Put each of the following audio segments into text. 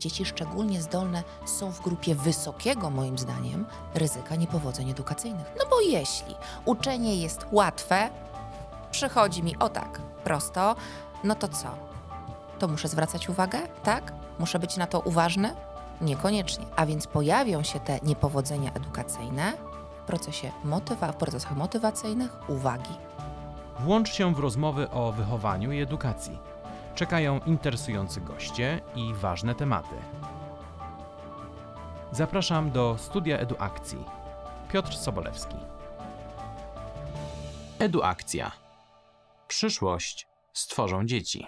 Dzieci szczególnie zdolne są w grupie wysokiego, moim zdaniem, ryzyka niepowodzeń edukacyjnych. No bo jeśli uczenie jest łatwe, przychodzi mi o tak prosto, no to co? To muszę zwracać uwagę, tak? Muszę być na to uważny? Niekoniecznie. A więc pojawią się te niepowodzenia edukacyjne w procesie motywa- w procesach motywacyjnych uwagi. Włącz się w rozmowy o wychowaniu i edukacji. Czekają interesujący goście i ważne tematy. Zapraszam do studia Eduakcji. Piotr Sobolewski. Eduakcja. Przyszłość stworzą dzieci.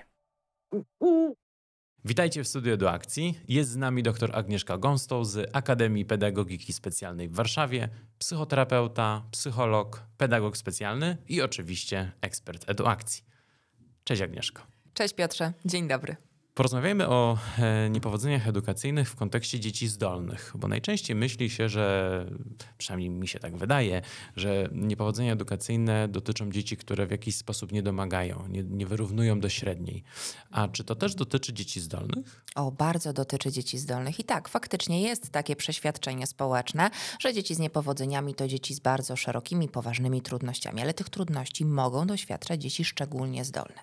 Witajcie w studiu Eduakcji. Jest z nami dr Agnieszka Gąstoł z Akademii Pedagogiki Specjalnej w Warszawie, psychoterapeuta, psycholog, pedagog specjalny i oczywiście ekspert eduakcji. Cześć Agnieszko. Cześć Piotrze, dzień dobry. Porozmawiajmy o e, niepowodzeniach edukacyjnych w kontekście dzieci zdolnych, bo najczęściej myśli się, że przynajmniej mi się tak wydaje, że niepowodzenia edukacyjne dotyczą dzieci, które w jakiś sposób nie domagają, nie, nie wyrównują do średniej. A czy to też dotyczy dzieci zdolnych? O, bardzo dotyczy dzieci zdolnych. I tak, faktycznie jest takie przeświadczenie społeczne, że dzieci z niepowodzeniami to dzieci z bardzo szerokimi, poważnymi trudnościami, ale tych trudności mogą doświadczać dzieci szczególnie zdolne.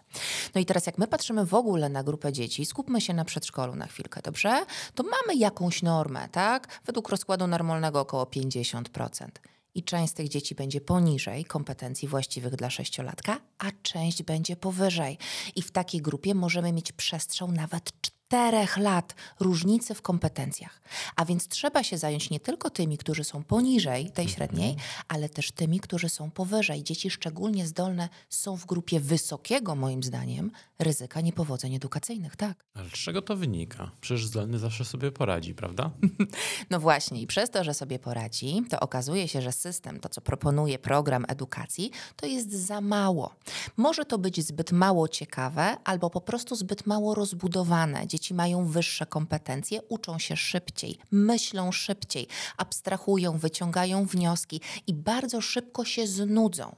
No i teraz, jak my patrzymy w ogóle na grupę dzieci, skupmy się na przedszkolu na chwilkę, dobrze? To mamy jakąś normę, tak? Według rozkładu normalnego około 50%. I część z tych dzieci będzie poniżej kompetencji właściwych dla sześciolatka, a część będzie powyżej. I w takiej grupie możemy mieć przestrzał nawet czterech lat różnicy w kompetencjach. A więc trzeba się zająć nie tylko tymi, którzy są poniżej tej średniej, ale też tymi, którzy są powyżej. Dzieci szczególnie zdolne są w grupie wysokiego, moim zdaniem, ryzyka niepowodzeń edukacyjnych, tak. Ale z czego to wynika? Przecież zdolny zawsze sobie poradzi, prawda? No właśnie, i przez to, że sobie poradzi, to okazuje się, że system, to co proponuje program edukacji, to jest za mało. Może to być zbyt mało ciekawe, albo po prostu zbyt mało rozbudowane. Dzieci mają wyższe kompetencje, uczą się szybciej, myślą szybciej, abstrahują, wyciągają wnioski i bardzo szybko się znudzą.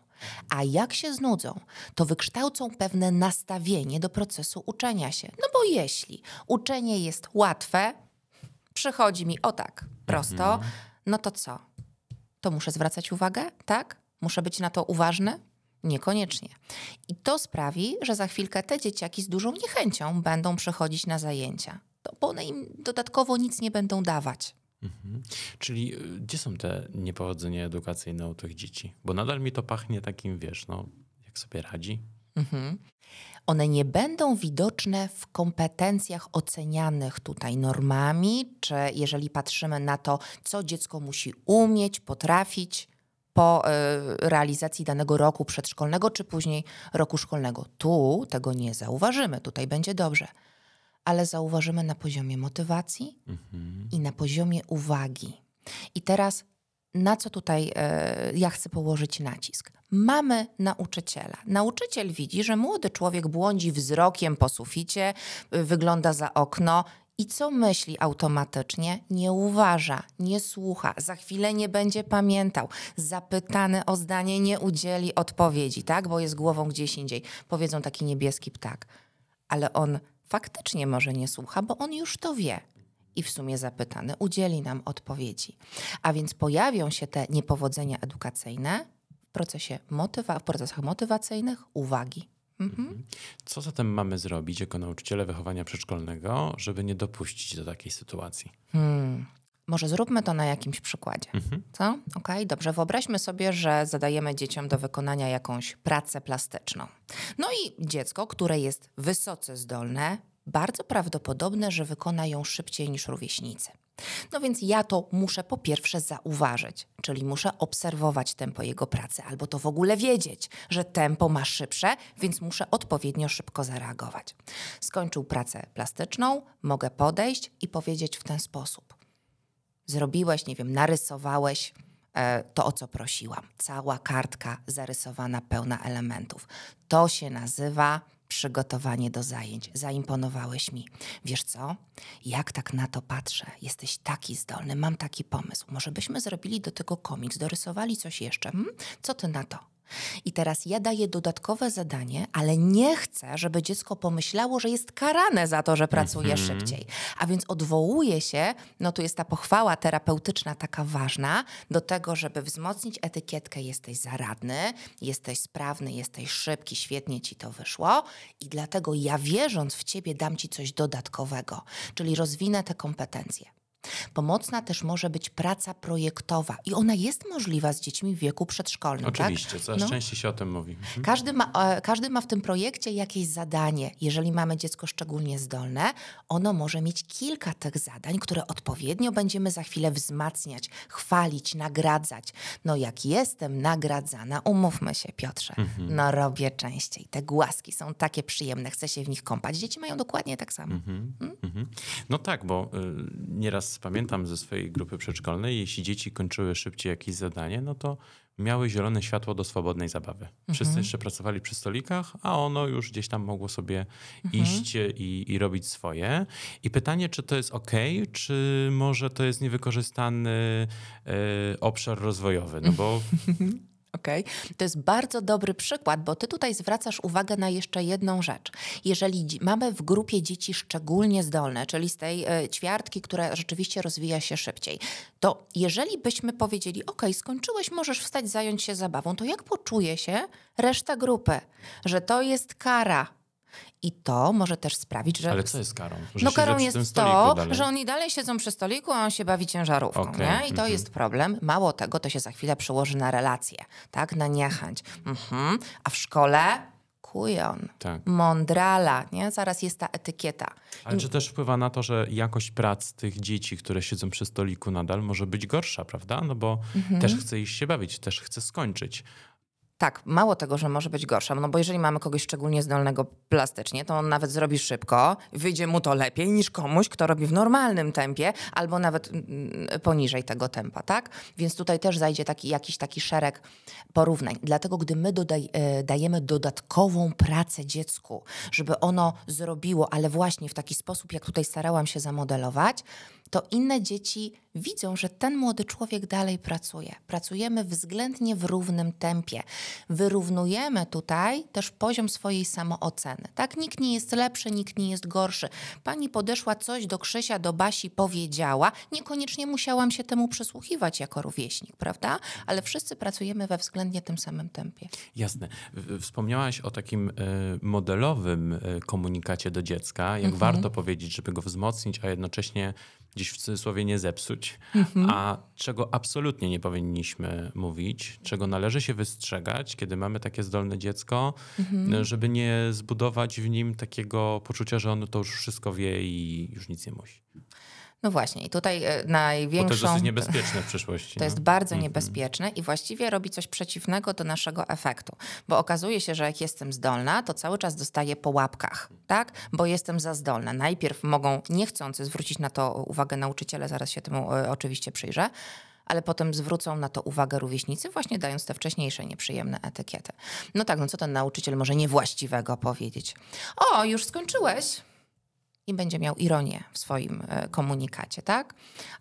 A jak się znudzą, to wykształcą pewne nastawienie do procesu uczenia się. No bo jeśli uczenie jest łatwe, przychodzi mi o tak prosto, no to co? To muszę zwracać uwagę, tak? Muszę być na to uważny? Niekoniecznie. I to sprawi, że za chwilkę te dzieciaki z dużą niechęcią będą przychodzić na zajęcia, bo one im dodatkowo nic nie będą dawać. Mhm. Czyli y, gdzie są te niepowodzenia edukacyjne u tych dzieci? Bo nadal mi to pachnie takim, wiesz, no, jak sobie radzi. Mhm. One nie będą widoczne w kompetencjach ocenianych tutaj normami, czy jeżeli patrzymy na to, co dziecko musi umieć, potrafić po y, realizacji danego roku przedszkolnego, czy później roku szkolnego. Tu tego nie zauważymy, tutaj będzie dobrze, ale zauważymy na poziomie motywacji Mhm. i na poziomie uwagi. I teraz na co tutaj e, ja chcę położyć nacisk? Mamy nauczyciela. Nauczyciel widzi, że młody człowiek błądzi wzrokiem po suficie, y, wygląda za okno. I co myśli automatycznie? Nie uważa, nie słucha, za chwilę nie będzie pamiętał. Zapytany o zdanie nie udzieli odpowiedzi, tak? Bo jest głową gdzieś indziej. Powiedzą taki niebieski ptak. Ale on faktycznie może nie słucha, bo on już to wie i w sumie zapytany udzieli nam odpowiedzi. A więc pojawią się te niepowodzenia edukacyjne w procesie motywa- w procesach motywacyjnych uwagi. Mhm. Co zatem mamy zrobić jako nauczyciele wychowania przedszkolnego, żeby nie dopuścić do takiej sytuacji? Hmm. Może zróbmy to na jakimś przykładzie. Mhm. Co? Okej, dobrze. Wyobraźmy sobie, że zadajemy dzieciom do wykonania jakąś pracę plastyczną. No i dziecko, które jest wysoce zdolne, bardzo prawdopodobne, że wykona ją szybciej niż rówieśnicy. No więc ja to muszę po pierwsze zauważyć, czyli muszę obserwować tempo jego pracy, albo to w ogóle wiedzieć, że tempo ma szybsze, więc muszę odpowiednio szybko zareagować. Skończył pracę plastyczną, mogę podejść i powiedzieć w ten sposób zrobiłeś, nie wiem, narysowałeś e, to, o co prosiłam. Cała kartka zarysowana, pełna elementów. To się nazywa przygotowanie do zajęć. Zaimponowałeś mi. Wiesz co? Jak tak na to patrzę? Jesteś taki zdolny, mam taki pomysł. Może byśmy zrobili do tego komiks, dorysowali coś jeszcze. Hmm? Co ty na to? I teraz ja daję dodatkowe zadanie, ale nie chcę, żeby dziecko pomyślało, że jest karane za to, że pracuje Mhm. szybciej. A więc odwołuję się, no tu jest ta pochwała terapeutyczna taka ważna, do tego, żeby wzmocnić etykietkę jesteś zaradny, jesteś sprawny, jesteś szybki, świetnie ci to wyszło i dlatego ja wierząc w ciebie dam ci coś dodatkowego, czyli rozwinę te kompetencje. Pomocna też może być praca projektowa i ona jest możliwa z dziećmi w wieku przedszkolnym. Oczywiście, tak? coraz częściej się o tym mówi. Mhm. Każdy ma, e, każdy ma w tym projekcie jakieś zadanie. Jeżeli mamy dziecko szczególnie zdolne, ono może mieć kilka tych zadań, które odpowiednio będziemy za chwilę wzmacniać, chwalić, nagradzać. No jak jestem nagradzana, umówmy się Piotrze, no robię częściej. Te głaski są takie przyjemne, chcę się w nich kąpać. Dzieci mają dokładnie tak samo. Mhm. No tak, bo y, nieraz pamiętam ze swojej grupy przedszkolnej, jeśli dzieci kończyły szybciej jakieś zadanie, no to miały zielone światło do swobodnej zabawy. Wszyscy jeszcze pracowali przy stolikach, a ono już gdzieś tam mogło sobie iść i, i robić swoje. I pytanie, czy to jest ok, czy może to jest niewykorzystany y, obszar rozwojowy? No bo Okej, To jest bardzo dobry przykład, bo ty tutaj zwracasz uwagę na jeszcze jedną rzecz. Jeżeli mamy w grupie dzieci szczególnie zdolne, czyli z tej e, ćwiartki, która rzeczywiście rozwija się szybciej, to jeżeli byśmy powiedzieli, ok, skończyłeś, możesz wstać, zająć się zabawą, to jak poczuje się reszta grupy, że to jest kara? I to może też sprawić, że ale co jest karą? Że no karą jest to, dalej? że oni dalej siedzą przy stoliku, a on się bawi ciężarówką, Okej, nie? I to mhm. jest problem. Mało tego, to się za chwilę przełoży na relacje, tak? Na niechęć. Mhm. A w szkole kujon, Tak. mądrala, nie? Zaraz jest ta etykieta. Ale czy też wpływa na to, że jakość prac tych dzieci, które siedzą przy stoliku nadal może być gorsza, prawda? No bo Mhm. też chce iść się bawić, też chce skończyć. Tak, mało tego, że może być gorsza, no bo jeżeli mamy kogoś szczególnie zdolnego plastycznie, to on nawet zrobi szybko, wyjdzie mu to lepiej niż komuś, kto robi w normalnym tempie albo nawet mm, poniżej tego tempa, tak? Więc tutaj też zajdzie taki, jakiś taki szereg porównań. Dlatego, gdy my dodaj, e, dajemy dodatkową pracę dziecku, żeby ono zrobiło, ale właśnie w taki sposób, jak tutaj starałam się zamodelować, to inne dzieci widzą, że ten młody człowiek dalej pracuje. Pracujemy względnie w równym tempie. Wyrównujemy tutaj też poziom swojej samooceny. Tak, nikt nie jest lepszy, nikt nie jest gorszy. Pani podeszła coś do Krzysia, do Basi powiedziała. Niekoniecznie musiałam się temu przysłuchiwać jako rówieśnik, prawda? Ale wszyscy pracujemy we względnie tym samym tempie. Jasne. Wspomniałaś o takim e, modelowym e, komunikacie do dziecka, Mhm. jak warto powiedzieć, żeby go wzmocnić, a jednocześnie gdzieś w cudzysłowie nie zepsuć. Mhm. A czego absolutnie nie powinniśmy mówić, czego należy się wystrzegać, kiedy mamy takie zdolne dziecko, Mhm. e, żeby nie zbudować w nim takiego poczucia, że ono to już wszystko wie i już nic nie musi. No właśnie, i tutaj e, Bo to jest największą... dosyć niebezpieczne w przyszłości. To jest bardzo Mhm. niebezpieczne i właściwie robi coś przeciwnego do naszego efektu. Bo okazuje się, że jak jestem zdolna, to cały czas dostaję po łapkach, tak? Bo jestem za zdolna. Najpierw mogą niechcący zwrócić na to uwagę nauczyciele, zaraz się temu e, oczywiście przyjrzę, ale potem zwrócą na to uwagę rówieśnicy, właśnie dając te wcześniejsze nieprzyjemne etykiety. No tak, no co ten nauczyciel może niewłaściwego powiedzieć? O, już skończyłeś? I będzie miał ironię w swoim e, komunikacie, tak?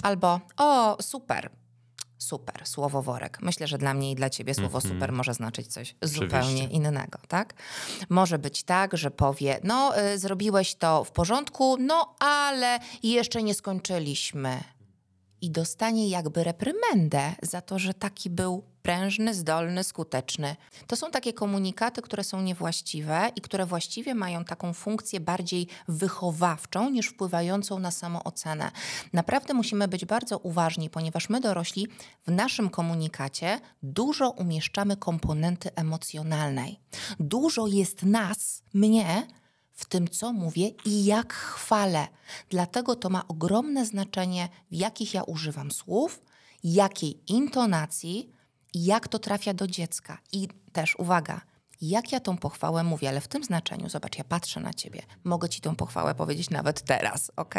Albo, o, super, super, słowo worek. Myślę, że dla mnie i dla ciebie słowo Mhm. super może znaczyć coś Oczywiście. zupełnie innego, tak? Może być tak, że powie, no y, zrobiłeś to w porządku, no ale jeszcze nie skończyliśmy. I dostanie jakby reprymendę za to, że taki był prężny, zdolny, skuteczny. To są takie komunikaty, które są niewłaściwe i które właściwie mają taką funkcję bardziej wychowawczą niż wpływającą na samoocenę. Naprawdę musimy być bardzo uważni, ponieważ my dorośli w naszym komunikacie dużo umieszczamy komponenty emocjonalnej. Dużo jest nas, mnie, w tym, co mówię i jak chwalę. Dlatego to ma ogromne znaczenie, w jakich ja używam słów, jakiej intonacji i jak to trafia do dziecka. I też uwaga, jak ja tą pochwałę mówię, ale w tym znaczeniu, zobacz, ja patrzę na ciebie, mogę ci tą pochwałę powiedzieć nawet teraz, ok?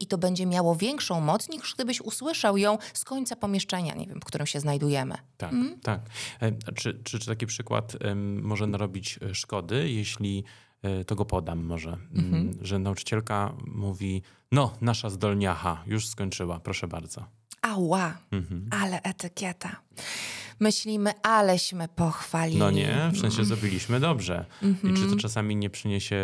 I to będzie miało większą moc, niż gdybyś usłyszał ją z końca pomieszczenia, nie wiem, w którym się znajdujemy. Tak, Mhm. tak. E, Czy, czy, czy taki przykład em, może narobić e, szkody, jeśli to go podam może, Mhm. mm, że nauczycielka mówi, no nasza zdolniacha już skończyła, proszę bardzo. Ała, Mhm. ale etykieta. myślimy, aleśmy pochwalili. No nie, w sensie zrobiliśmy dobrze. I czy to czasami nie przyniesie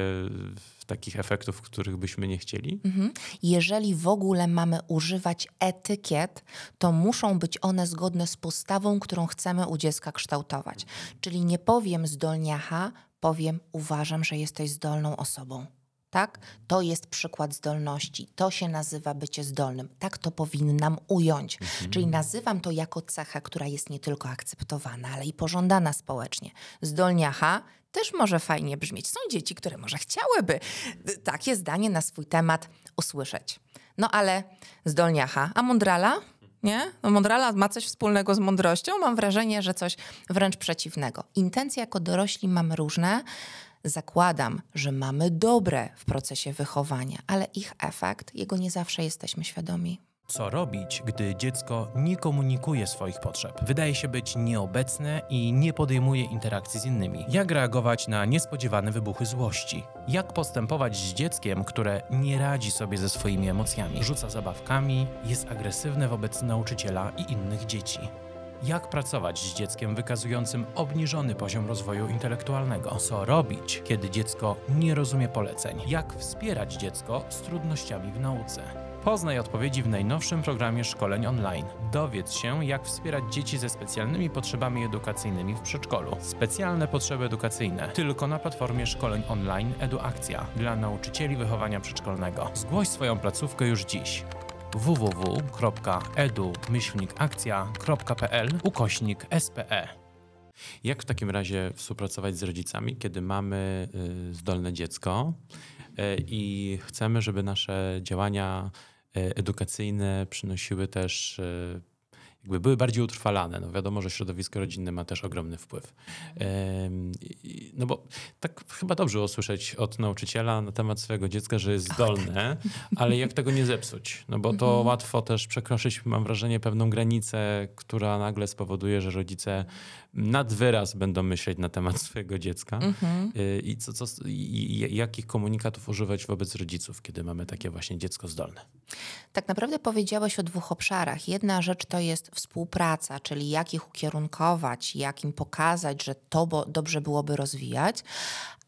takich efektów, których byśmy nie chcieli? Mhm. Jeżeli w ogóle mamy używać etykiet, to muszą być one zgodne z postawą, którą chcemy u dziecka kształtować. Czyli nie powiem zdolniacha, powiem uważam, że jesteś zdolną osobą. Tak? To jest przykład zdolności. To się nazywa bycie zdolnym. Tak to powinnam ująć. Czyli nazywam to jako cechę, która jest nie tylko akceptowana, ale i pożądana społecznie. Zdolniacha też może fajnie brzmieć. Są dzieci, które może chciałyby takie zdanie na swój temat usłyszeć. No ale zdolniacha, a mądrala? Nie? No mądrala ma coś wspólnego z mądrością. Mam wrażenie, że coś wręcz przeciwnego. Intencje jako dorośli mamy różne. Zakładam, że mamy dobre w procesie wychowania, ale ich efekt, jego nie zawsze jesteśmy świadomi. Co robić, gdy dziecko nie komunikuje swoich potrzeb? Wydaje się być nieobecne i nie podejmuje interakcji z innymi. Jak reagować na niespodziewane wybuchy złości? Jak postępować z dzieckiem, które nie radzi sobie ze swoimi emocjami? Rzuca zabawkami, jest agresywne wobec nauczyciela i innych dzieci. Jak pracować z dzieckiem wykazującym obniżony poziom rozwoju intelektualnego? Co robić, kiedy dziecko nie rozumie poleceń? Jak wspierać dziecko z trudnościami w nauce? Poznaj odpowiedzi w najnowszym programie szkoleń online. Dowiedz się, jak wspierać dzieci ze specjalnymi potrzebami edukacyjnymi w przedszkolu. Specjalne potrzeby edukacyjne tylko na platformie szkoleń online EduAkcja dla nauczycieli wychowania przedszkolnego. Zgłoś swoją placówkę już dziś www.edu-akcja.pl ukośnik SPE. Jak w takim razie współpracować z rodzicami, kiedy mamy y, zdolne dziecko y, i chcemy, żeby nasze działania edukacyjne przynosiły też jakby były bardziej utrwalane. No wiadomo, że środowisko rodzinne ma też ogromny wpływ. No bo tak chyba dobrze usłyszeć od nauczyciela na temat swojego dziecka, że jest zdolne, ale jak tego nie zepsuć? No bo to Mhm. łatwo też przekroczyć, mam wrażenie, pewną granicę, która nagle spowoduje, że rodzice nad wyraz będą myśleć na temat swojego dziecka. Mhm. Y, I co, co, i, i jakich komunikatów używać wobec rodziców, kiedy mamy takie właśnie dziecko zdolne? Tak naprawdę powiedziałeś o dwóch obszarach. Jedna rzecz to jest współpraca, czyli jak ich ukierunkować, jak im pokazać, że to bo, dobrze byłoby rozwijać.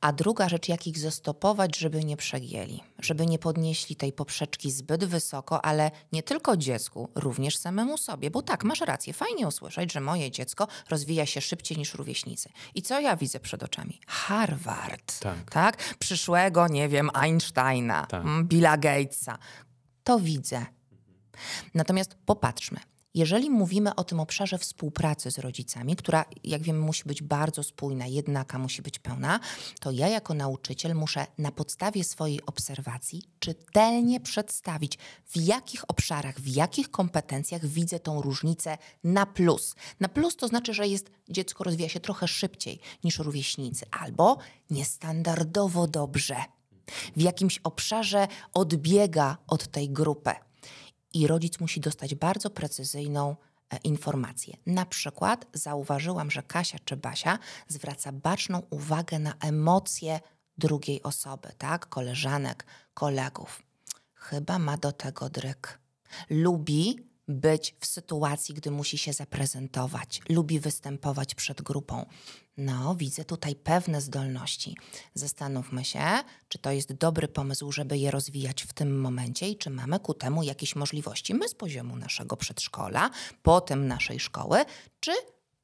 A druga rzecz, jak ich zastopować, żeby nie przegięli, żeby nie podnieśli tej poprzeczki zbyt wysoko, ale nie tylko dziecku, również samemu sobie. Bo tak, masz rację, fajnie usłyszeć, że moje dziecko rozwija się szybciej niż rówieśnicy. I co ja widzę przed oczami? Harvard, Tak. tak? Przyszłego, nie wiem, Einsteina, Tak. Billa Gatesa. To widzę. Natomiast popatrzmy. Jeżeli mówimy o tym obszarze współpracy z rodzicami, która, jak wiemy, musi być bardzo spójna, jednaka musi być pełna, to ja jako nauczyciel muszę na podstawie swojej obserwacji czytelnie przedstawić, w jakich obszarach, w jakich kompetencjach widzę tą różnicę na plus. Na plus to znaczy, że jest, dziecko rozwija się trochę szybciej niż rówieśnicy, albo niestandardowo dobrze. W jakimś obszarze odbiega od tej grupy i rodzic musi dostać bardzo precyzyjną e, informację. Na przykład zauważyłam, że Kasia czy Basia zwraca baczną uwagę na emocje drugiej osoby, tak? Koleżanek, kolegów. Chyba ma do tego dryk. Lubi być w sytuacji, gdy musi się zaprezentować, lubi występować przed grupą. No, widzę tutaj pewne zdolności. Zastanówmy się, czy to jest dobry pomysł, żeby je rozwijać w tym momencie i czy mamy ku temu jakieś możliwości. My z poziomu naszego przedszkola, potem naszej szkoły, czy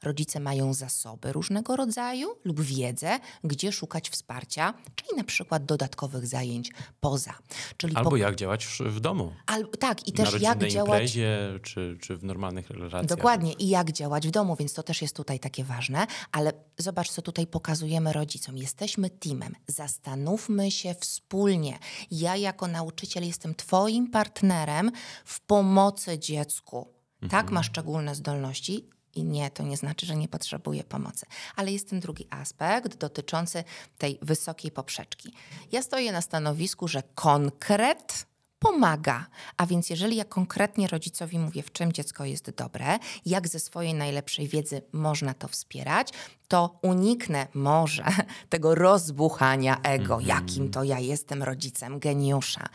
rodzice mają zasoby różnego rodzaju lub wiedzę, gdzie szukać wsparcia, czyli na przykład dodatkowych zajęć poza. Czyli Albo po- jak działać w, domu. Al, tak, i na też jak rodzinnej działać. imprezie, czy, czy w normalnych relacjach. Dokładnie, i jak działać w domu, więc to też jest tutaj takie ważne. Ale zobacz, co tutaj pokazujemy rodzicom. Jesteśmy teamem. Zastanówmy się wspólnie. Ja, jako nauczyciel, jestem Twoim partnerem w pomocy dziecku. Tak, ma szczególne zdolności. I nie, to nie znaczy, że nie potrzebuje pomocy. Ale jest ten drugi aspekt dotyczący tej wysokiej poprzeczki. Ja stoję na stanowisku, że konkret pomaga. A więc jeżeli ja konkretnie rodzicowi mówię, w czym dziecko jest dobre, jak ze swojej najlepszej wiedzy można to wspierać, to uniknę może tego rozbuchania ego, jakim to ja jestem rodzicem geniusza.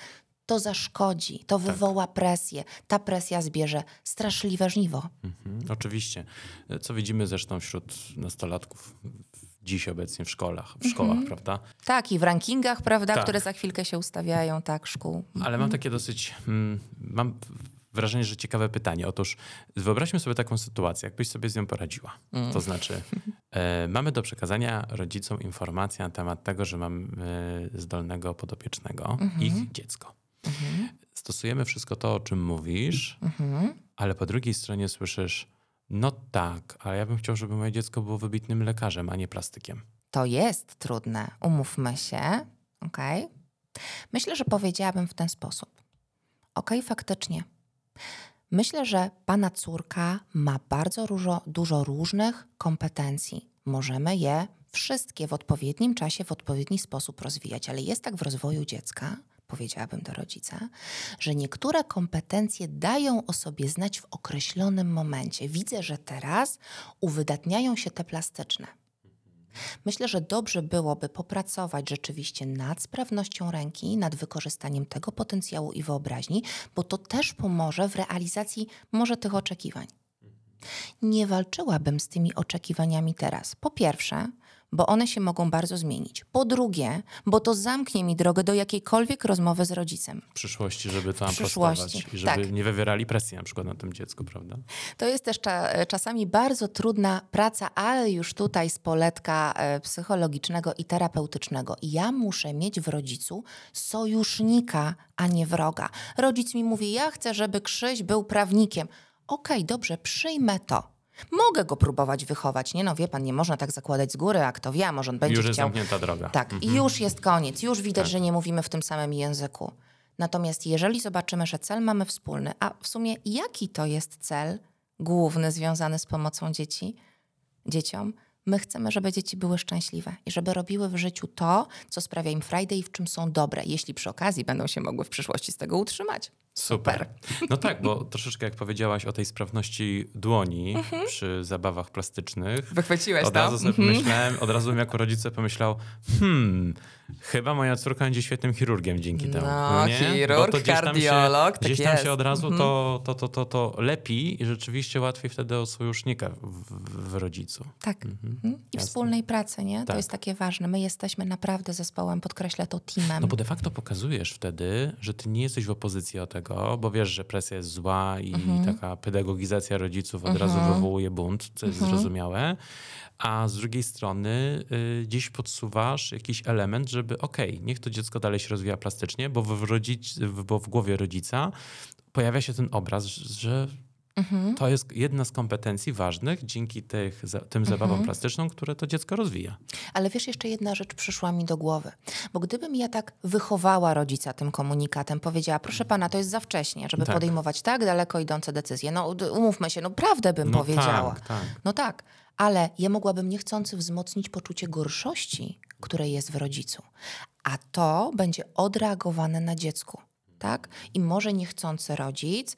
To zaszkodzi, to wywoła presję. Ta presja zbierze straszliwe żniwo. Mhm, oczywiście. Co widzimy zresztą wśród nastolatków dziś obecnie w szkołach, w szkołach, prawda? Tak, i w rankingach, prawda, Tak. które za chwilkę się ustawiają, tak, szkół. Ale mam takie dosyć, mm, mam wrażenie, że ciekawe pytanie. Otóż wyobraźmy sobie taką sytuację, jakbyś sobie z nią poradziła. To znaczy, e, mamy do przekazania rodzicom informację na temat tego, że mamy zdolnego podopiecznego, ich dziecko. Stosujemy wszystko to, o czym mówisz, Mhm. ale po drugiej stronie słyszysz, no tak, ale ja bym chciał, żeby moje dziecko było wybitnym lekarzem, a nie plastykiem. To jest trudne, umówmy się, okej? Myślę, że powiedziałabym w ten sposób. Okej, faktycznie. Myślę, że pana córka ma bardzo dużo, dużo różnych kompetencji. Możemy je wszystkie w odpowiednim czasie, w odpowiedni sposób rozwijać, ale jest tak w rozwoju dziecka, powiedziałabym do rodzica, że niektóre kompetencje dają o sobie znać w określonym momencie. Widzę, że teraz uwydatniają się te plastyczne. Myślę, że dobrze byłoby popracować rzeczywiście nad sprawnością ręki, nad wykorzystaniem tego potencjału i wyobraźni, bo to też pomoże w realizacji może tych oczekiwań. Nie walczyłabym z tymi oczekiwaniami teraz. Po pierwsze, bo one się mogą bardzo zmienić. Po drugie, bo to zamknie mi drogę do jakiejkolwiek rozmowy z rodzicem. W przyszłości, żeby to przyszłości, i żeby tak. nie wywierali presji na przykład na tym dziecku, prawda? To jest też cza- czasami bardzo trudna praca, ale już tutaj z poletka e, psychologicznego i terapeutycznego. Ja muszę mieć w rodzicu sojusznika, a nie wroga. Rodzic mi mówi: Ja chcę, żeby Krzyś był prawnikiem. Okej, dobrze, przyjmę to. Mogę go próbować wychować. Nie no, wie pan, nie można tak zakładać z góry, a kto wie, może on będzie Już jest chciał. zamknięta droga. Tak, i już jest koniec, już widać, że nie mówimy w tym samym języku. Natomiast jeżeli zobaczymy, że cel mamy wspólny, a w sumie jaki to jest cel główny związany z pomocą dzieci, dzieciom, my chcemy, żeby dzieci były szczęśliwe i żeby robiły w życiu to, co sprawia im frajdę i w czym są dobre, jeśli przy okazji będą się mogły w przyszłości z tego utrzymać. Super. No tak, bo troszeczkę jak powiedziałaś o tej sprawności dłoni przy zabawach plastycznych. Wychwyciłeś Od razu sobie pomyślałem, od razu bym jako rodzic sobie pomyślał, hmm, chyba moja córka będzie świetnym chirurgiem dzięki temu. No, nie? chirurg, to kardiolog, się, tak Gdzieś tam jest. się od razu to, to, to, to, to lepi i rzeczywiście łatwiej wtedy o sojusznika w, w, rodzicu. Tak. Mhm. I wspólnej pracy, nie? To Tak. jest takie ważne. My jesteśmy naprawdę zespołem, podkreślę to teamem. No bo de facto pokazujesz wtedy, że ty nie jesteś w opozycji o tego, bo wiesz, że presja jest zła i taka pedagogizacja rodziców od razu wywołuje bunt, co jest zrozumiałe. A z drugiej strony y, gdzieś podsuwasz jakiś element, żeby okej, niech to dziecko dalej się rozwija plastycznie, bo w, rodzic, bo w głowie rodzica pojawia się ten obraz, że to jest jedna z kompetencji ważnych dzięki tych, za, tym zabawom plastycznym, które to dziecko rozwija. Ale wiesz, jeszcze jedna rzecz przyszła mi do głowy. Bo gdybym ja tak wychowała rodzica tym komunikatem, powiedziała, proszę pana, to jest za wcześnie, żeby Tak. podejmować tak daleko idące decyzje. No umówmy się, no prawdę bym No powiedziała. tak, tak. No tak, ale ja mogłabym niechcący wzmocnić poczucie gorszości, które jest w rodzicu. A to będzie odreagowane na dziecku, tak? I może niechcący rodzic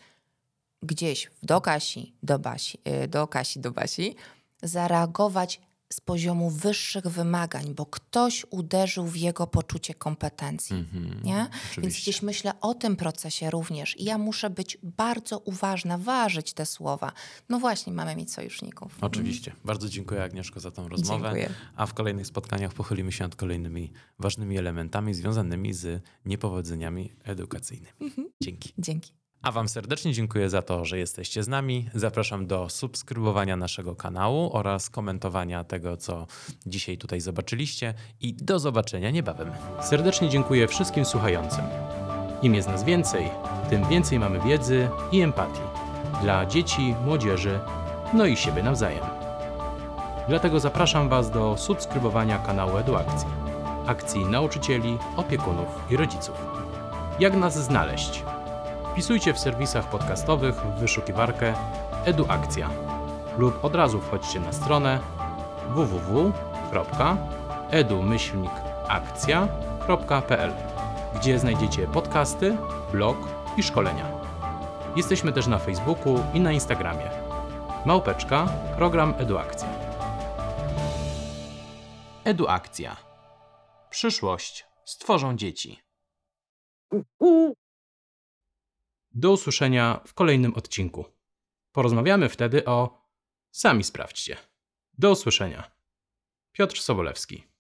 gdzieś do Kasi, do Basi, y, do Kasi, do Basi, zareagować z poziomu wyższych wymagań, bo ktoś uderzył w jego poczucie kompetencji. Nie? Więc gdzieś myślę o tym procesie również. I ja muszę być bardzo uważna, ważyć te słowa. No właśnie, mamy mieć sojuszników. Oczywiście. Bardzo dziękuję Agnieszko za tą rozmowę. Dziękuję. A w kolejnych spotkaniach pochylimy się nad kolejnymi ważnymi elementami związanymi z niepowodzeniami edukacyjnymi. Dzięki. Dzięki. A Wam serdecznie dziękuję za to, że jesteście z nami. Zapraszam do subskrybowania naszego kanału oraz komentowania tego, co dzisiaj tutaj zobaczyliście i do zobaczenia niebawem. Serdecznie dziękuję wszystkim słuchającym. Im jest nas więcej, tym więcej mamy wiedzy i empatii dla dzieci, młodzieży, no i siebie nawzajem. Dlatego zapraszam Was do subskrybowania kanału EduAkcji, akcji nauczycieli, opiekunów i rodziców. Jak nas znaleźć? Wpisujcie w serwisach podcastowych w wyszukiwarkę EduAkcja lub od razu wchodźcie na stronę www.edu-akcja.pl, gdzie znajdziecie podcasty, blog i szkolenia. Jesteśmy też na Facebooku i na Instagramie. Małpeczka, program Eduakcja. Eduakcja. Przyszłość stworzą dzieci. Do usłyszenia w kolejnym odcinku. Porozmawiamy wtedy o Sami sprawdźcie. Do usłyszenia. Piotr Sobolewski.